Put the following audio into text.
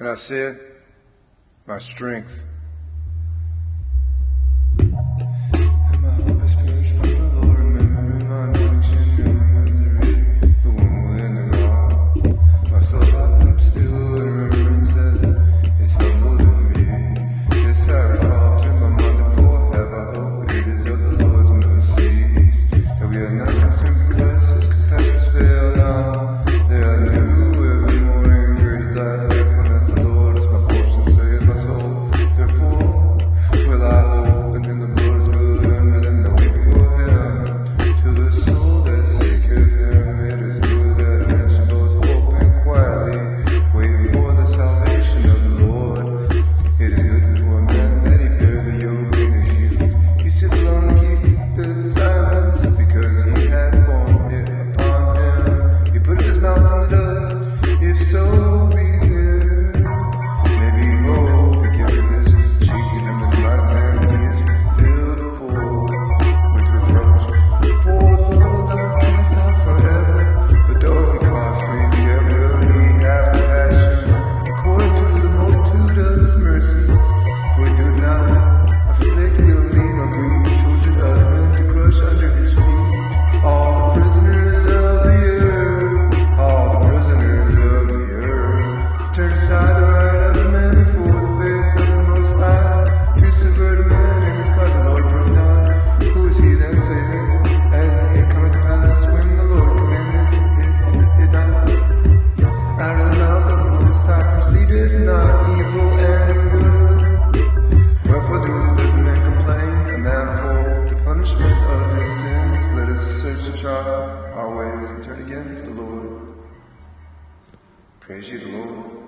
And I said, My strength punishment of his sins, let us search and try our ways and turn again to the Lord. Praise you, the Lord.